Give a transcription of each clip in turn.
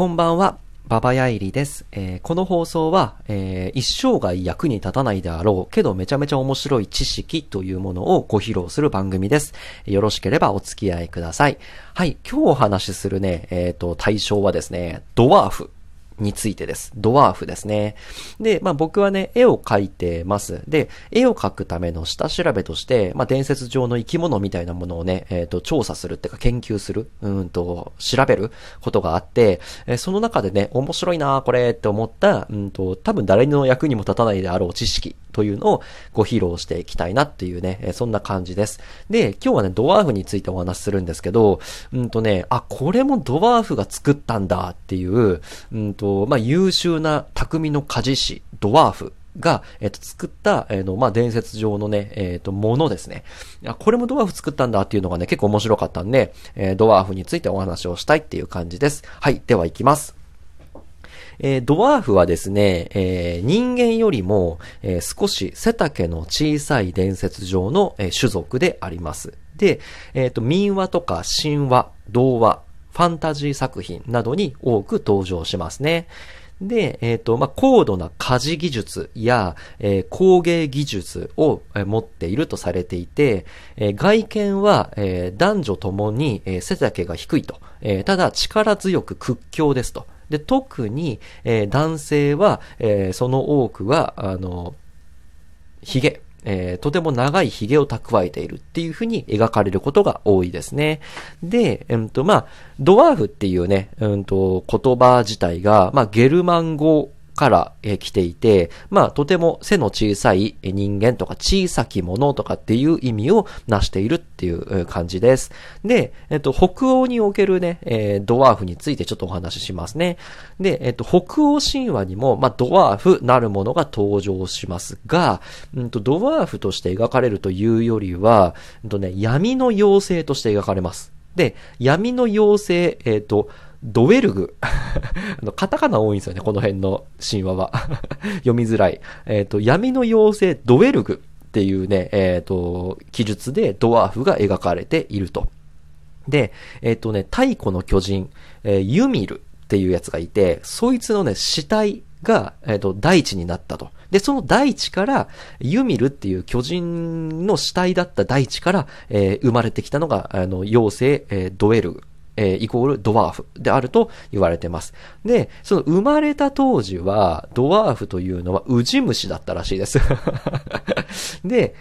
こんばんは。ババヤイリです。えー、この放送は、えー、一生涯役に立たないであろうけどめちゃめちゃ面白い知識というものをご披露する番組です。よろしければお付き合いください。はい、今日お話しするね、えっ、ー、と、対象はですね、ドワーフ。についてです。ドワーフですね。で、まあ僕はね、絵を描いてます。で、絵を描くための下調べとして、まあ伝説上の生き物みたいなものをね、えっ、ー、と、調査するっていうか研究する、うんと、調べることがあって、えー、その中でね、面白いなこれって思った、うんと、多分誰の役にも立たないであろう知識というのをご披露していきたいなっていうね、えそんな感じです。で、今日はね、ドワーフについてお話しするんですけど、うんとね、あ、これもドワーフが作ったんだっていう、うんと、まあ、優秀な匠の鍛冶師、ドワーフが、えっ、と、作った、えっ、と、まあ、伝説上のね、えっ、と、ものですね。あこれもドワーフ作ったんだっていうのがね、結構面白かったんで、えドワーフについてお話をしたいっていう感じです。はい、では行きます。えー、ドワーフはですね、えー、人間よりも、えー、少し背丈の小さい伝説上の、え種族であります。で、えっ、と、民話とか神話、童話、ファンタジー作品などに多く登場しますね。で、えっ、ー、と、まあ、高度な家事技術や、えー、工芸技術を、えー、持っているとされていて、え、外見は、え、男女ともに、え、背丈が低いと、え、ただ力強く屈強ですと。で、特に、えー、男性は、えー、その多くは、あの、髭、えー、とても長い髭を蓄えているっていうふうに描かれることが多いですね。で、うんと、まあ、ドワーフっていうね、うんと、言葉自体が、まあ、ゲルマン語から、え来ていて、まあ、とても背の小さい人間とか小さきものとかっていう意味を成しているっていう感じです。で、えっと、北欧におけるね、えー、ドワーフについてちょっとお話ししますね。で、えっと、北欧神話にも、まあ、ドワーフなるものが登場しますが、うんと、ドワーフとして描かれるというよりは、うんとね、闇の妖精として描かれます。で、闇の妖精、えっと、ドウェルグ。あの、カタカナ多いんですよね、この辺の神話は。読みづらい。えっ、ー、と、闇の妖精ドウェルグっていうね、えっ、ー、と、記述でドワーフが描かれていると。で、えっ、ー、とね、太古の巨人、えー、ユミルっていうやつがいて、そいつのね、死体が、えっ、と、大地になったと。で、その大地から、ユミルっていう巨人の死体だった大地から、えー、生まれてきたのが、あの、妖精、えー、ドエルグえー、イコールドワーフであると言われてます。で、その生まれた当時は、ドワーフというのはウジ虫だったらしいです。で、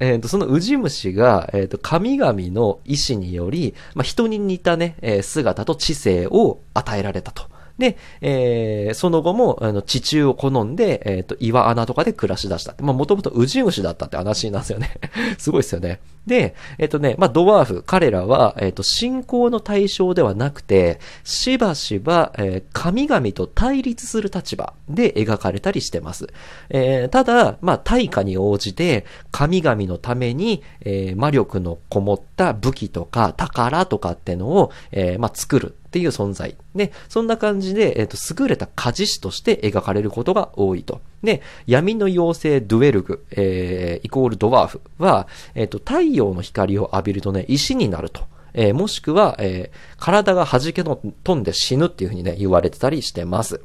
えっ、ー、と、そのウジ虫が、えっ、ー、と、神々の意志により、まあ、人に似たね、えー、姿と知性を与えられたと。で、えー、その後も、あの、地中を好んで、えっ、ー、と、岩穴とかで暮らし出したって。まあ、もともとウジ虫だったって話なんですよね。すごいですよね。で、えっ、ー、とね、まあ、ドワーフ、彼らは、えっ、ー、と、信仰の対象ではなくて、しばしば、えー、神々と対立する立場で描かれたりしてます。えー、ただ、まあ、対価に応じて、神々のために、えー、魔力のこもった武器とか宝とかってのを、えー、まあ、作るっていう存在。で、そんな感じで、えっ、と、優れた家事師として描かれることが多いと。で、闇の妖精ドゥエルグ、えー、イコールドワーフは、えっ、と、太陽の光を浴びるとね、石になると。えー、もしくは、えー、体が弾けの飛んで死ぬっていうふうにね、言われてたりしてます。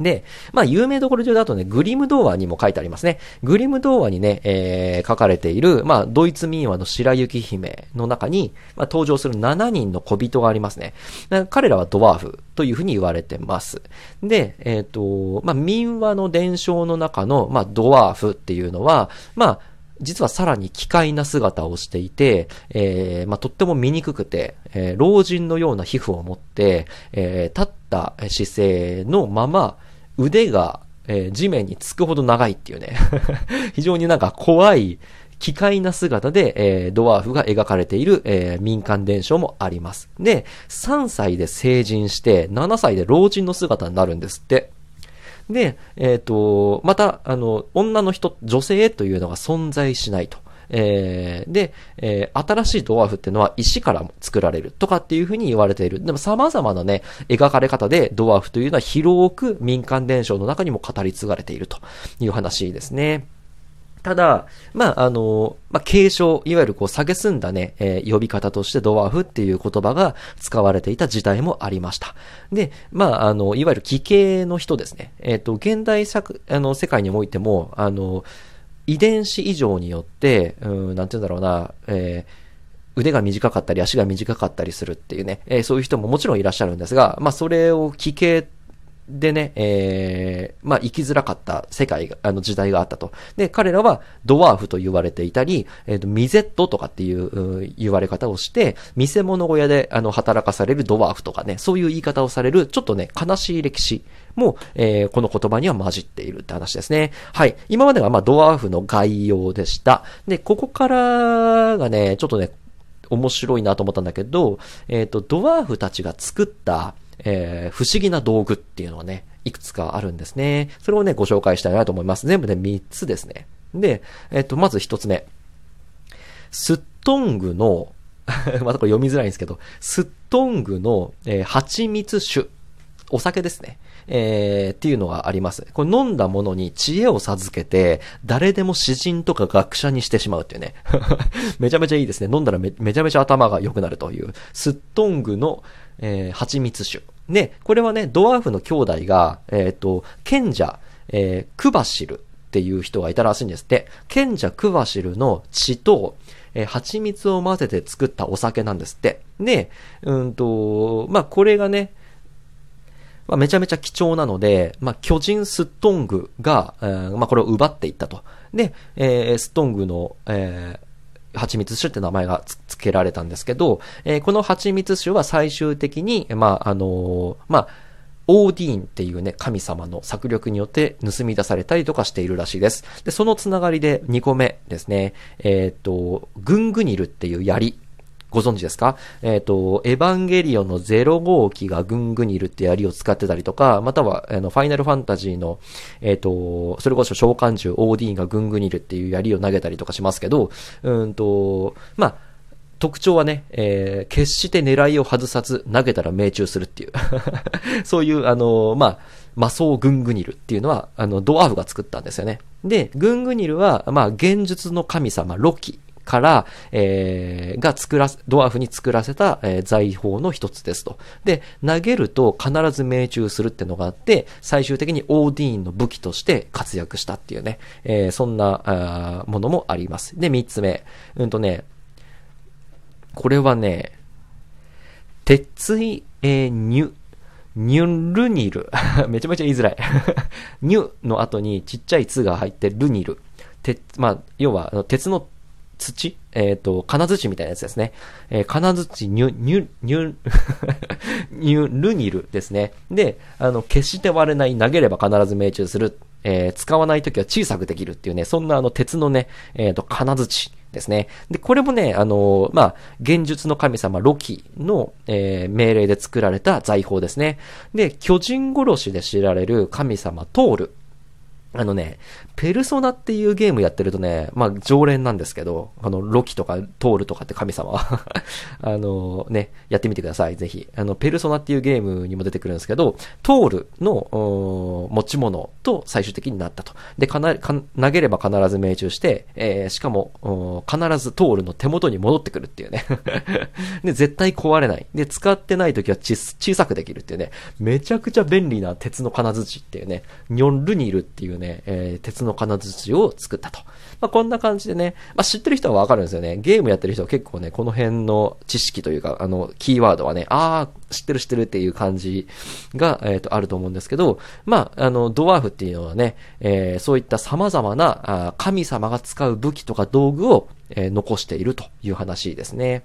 で、まあ、有名どころ中だとね、グリム童話にも書いてありますね。グリム童話にね、えー、書かれている、まあ、ドイツ民話の白雪姫の中に、まあ、登場する7人の小人がありますね。彼らはドワーフというふうに言われてます。で、えっ、ー、と、まあ、民話の伝承の中の、まあ、ドワーフっていうのは、まあ、実はさらに奇怪な姿をしていて、えー、まあ、とっても醜くて、えー、老人のような皮膚を持って、えー、立った姿勢のまま、腕が、えー、地面につくほど長いっていうね 非常になんか怖い、奇怪な姿で、えー、ドワーフが描かれている、えー、民間伝承もあります。で、3歳で成人して、7歳で老人の姿になるんですって。で、えっ、ー、と、また、あの、女の人、女性というのが存在しないと。えー、で、えー、新しいドワーフっていうのは石から作られるとかっていうふうに言われている。でも様々なね、描かれ方でドワーフというのは広く民間伝承の中にも語り継がれているという話ですね。ただ、まあ、あの、まあ、継承、いわゆるこう、下げすんだね、えー、呼び方としてドワーフっていう言葉が使われていた時代もありました。で、まあ、あの、いわゆる奇形の人ですね。えっ、ー、と、現代作、あの、世界においても、あの、遺伝子異常によって、うん、なんて言うんだろうな、えー、腕が短かったり足が短かったりするっていうね、えー、そういう人ももちろんいらっしゃるんですが、まあそれを奇形でね、えー、まあ、生きづらかった世界が、あの時代があったと。で、彼らはドワーフと言われていたり、えっ、ー、と、ミゼットとかっていう言われ方をして、見せ物小屋であの働かされるドワーフとかね、そういう言い方をされる、ちょっとね、悲しい歴史も、えー、この言葉には混じっているって話ですね。はい。今まではまあ、ドワーフの概要でした。で、ここからがね、ちょっとね、面白いなと思ったんだけど、えっ、ー、と、ドワーフたちが作った、えー、不思議な道具っていうのはね、いくつかあるんですね。それをね、ご紹介したいなと思います。全部で3つですね。で、えっ、ー、と、まず1つ目。スットングの またこれ読みづらいんですけど、スットングの、えー、蜂蜜酒。お酒ですね。えー、っていうのがあります。これ飲んだものに知恵を授けて、誰でも詩人とか学者にしてしまうっていうね。めちゃめちゃいいですね。飲んだらめめちゃめちゃ頭が良くなるという。スットングの、えー、蜂蜜酒。で、これはね、ドワーフの兄弟が、えっ、ー、と、賢者、えー、クバシルっていう人がいたらしいんですって。賢者クバシルの血と、えー、蜂蜜を混ぜて作ったお酒なんですって。で、うんと、まあ、これがね、まあ、めちゃめちゃ貴重なので、まあ、巨人スットングが、えー、まあ、これを奪っていったと。で、えー、スットングの、えー、蜂蜜酒って名前が付けられたんですけど、えー、この蜂蜜酒は最終的に、まあ、あのー、まあ、オーディーンっていうね、神様の策略によって盗み出されたりとかしているらしいです。で、そのつながりで2個目ですね。えっ、と、グングニルっていう槍。ご存知ですか？えっ、ー、と、エヴァンゲリオンの0号機がグングニルって槍を使ってたりとか、または、あの、ファイナルファンタジーの、えっ、ー、と、それこそ召喚獣オーディーンがグングニルっていう槍を投げたりとかしますけど、うんと、まあ、特徴はね、えー、決して狙いを外さず投げたら命中するっていう。そういう、あのまあ、魔装グングニルっていうのは、あの、ドワーフが作ったんですよね。で、グングニルは、まあ、現実の神様、ロキ。から、えー、が作ら、ドワーフに作らせた、えー、財宝の一つですと。で、投げると必ず命中するってのがあって、最終的にオーディーンの武器として活躍したっていうね、えー、そんなものもあります。で、三つ目。うんとね、これはね、鉄い、えー、ニュ、ニュルニル。めちゃめちゃ言いづらい ニュの後にちっちゃいツが入ってルニル。鉄、まあ、要は、鉄の土？えっ、ー、と、金槌みたいなやつですね。えー、金槌ニュ、ニュ、ニュ、ニュ ルニルですね。で、あの、決して割れない、投げれば必ず命中する。えー、使わないときは小さくできるっていうね、そんなあの、鉄のね、えっ、ー、と、金槌ですね。で、これもね、あのー、まあ、現術の神様ロキの、えー、命令で作られた財宝ですね。で、巨人殺しで知られる神様トール。あのね、ペルソナっていうゲームやってるとね、まあ常連なんですけど、あの、ロキとかトールとかって神様 あのね、やってみてください、ぜひ。あの、ペルソナっていうゲームにも出てくるんですけど、トールの持ち物と最終的になったと。で、かなか投げれば必ず命中して、えー、しかも、必ずトールの手元に戻ってくるっていうね で、絶対壊れない。で、使ってない時は小さくできるっていうね、めちゃくちゃ便利な鉄の金槌っていうね、ニョンルニルっていうね、えー、鉄のの金槌を作ったと。まあ、こんな感じでね、まあ、知ってる人はわかるんですよね。ゲームやってる人は結構ね、この辺の知識というか、あの、キーワードはね、ああ、知ってる知ってるっていう感じが、えっ、ー、と、あると思うんですけど、まあ、あの、ドワーフっていうのはね、えー、そういった様々なあ神様が使う武器とか道具を、えー、残しているという話ですね。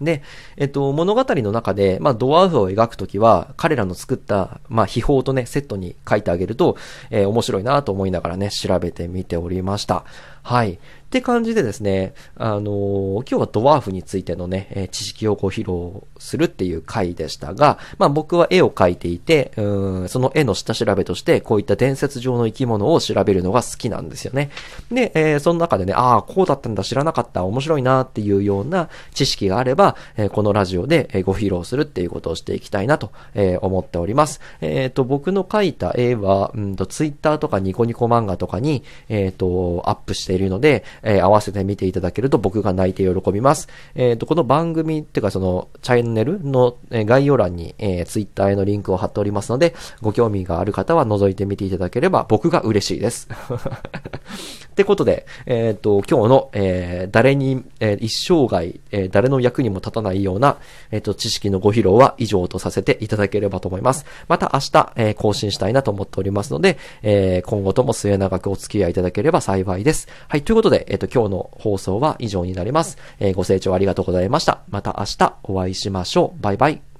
で、えっと、物語の中で、まあ、ドワーフを描くときは、彼らの作った、まあ、秘宝とね、セットに書いてあげると、えー、面白いなと思いながらね、調べてみておりました。はい。って感じでですね、あのー、今日はドワーフについてのね、えー、知識をご披露するっていう回でしたが、まあ僕は絵を描いていて、その絵の下調べとして、こういった伝説上の生き物を調べるのが好きなんですよね。で、えー、その中でね、ああ、こうだったんだ、知らなかった、面白いなっていうような知識があれば、えー、このラジオで、ご披露するっていうことをしていきたいなと、えー、思っております。えっ、と、僕の描いた絵は、うんと、ツイッターとかニコニコ漫画とかに、えっ、と、アップしているので、え合わせて見ていただけると僕が泣いて喜びます。えっ、と、この番組っていうかその、チャンネルの概要欄に、えー、ツイッターへのリンクを貼っておりますので、ご興味がある方は覗いてみていただければ僕が嬉しいです。ってことで、えっ、ー、と、今日の、えー、誰に、えー、一生涯、えー、誰の役にも立たないような、えっ、と、知識のご披露は以上とさせていただければと思います。また明日、え更新したいなと思っておりますので、え今後とも末永くお付き合いいただければ幸いです。はい、ということで、えっ、と、今日の放送は以上になります。えご清聴ありがとうございました。また明日お会いしましょう。バイバイ。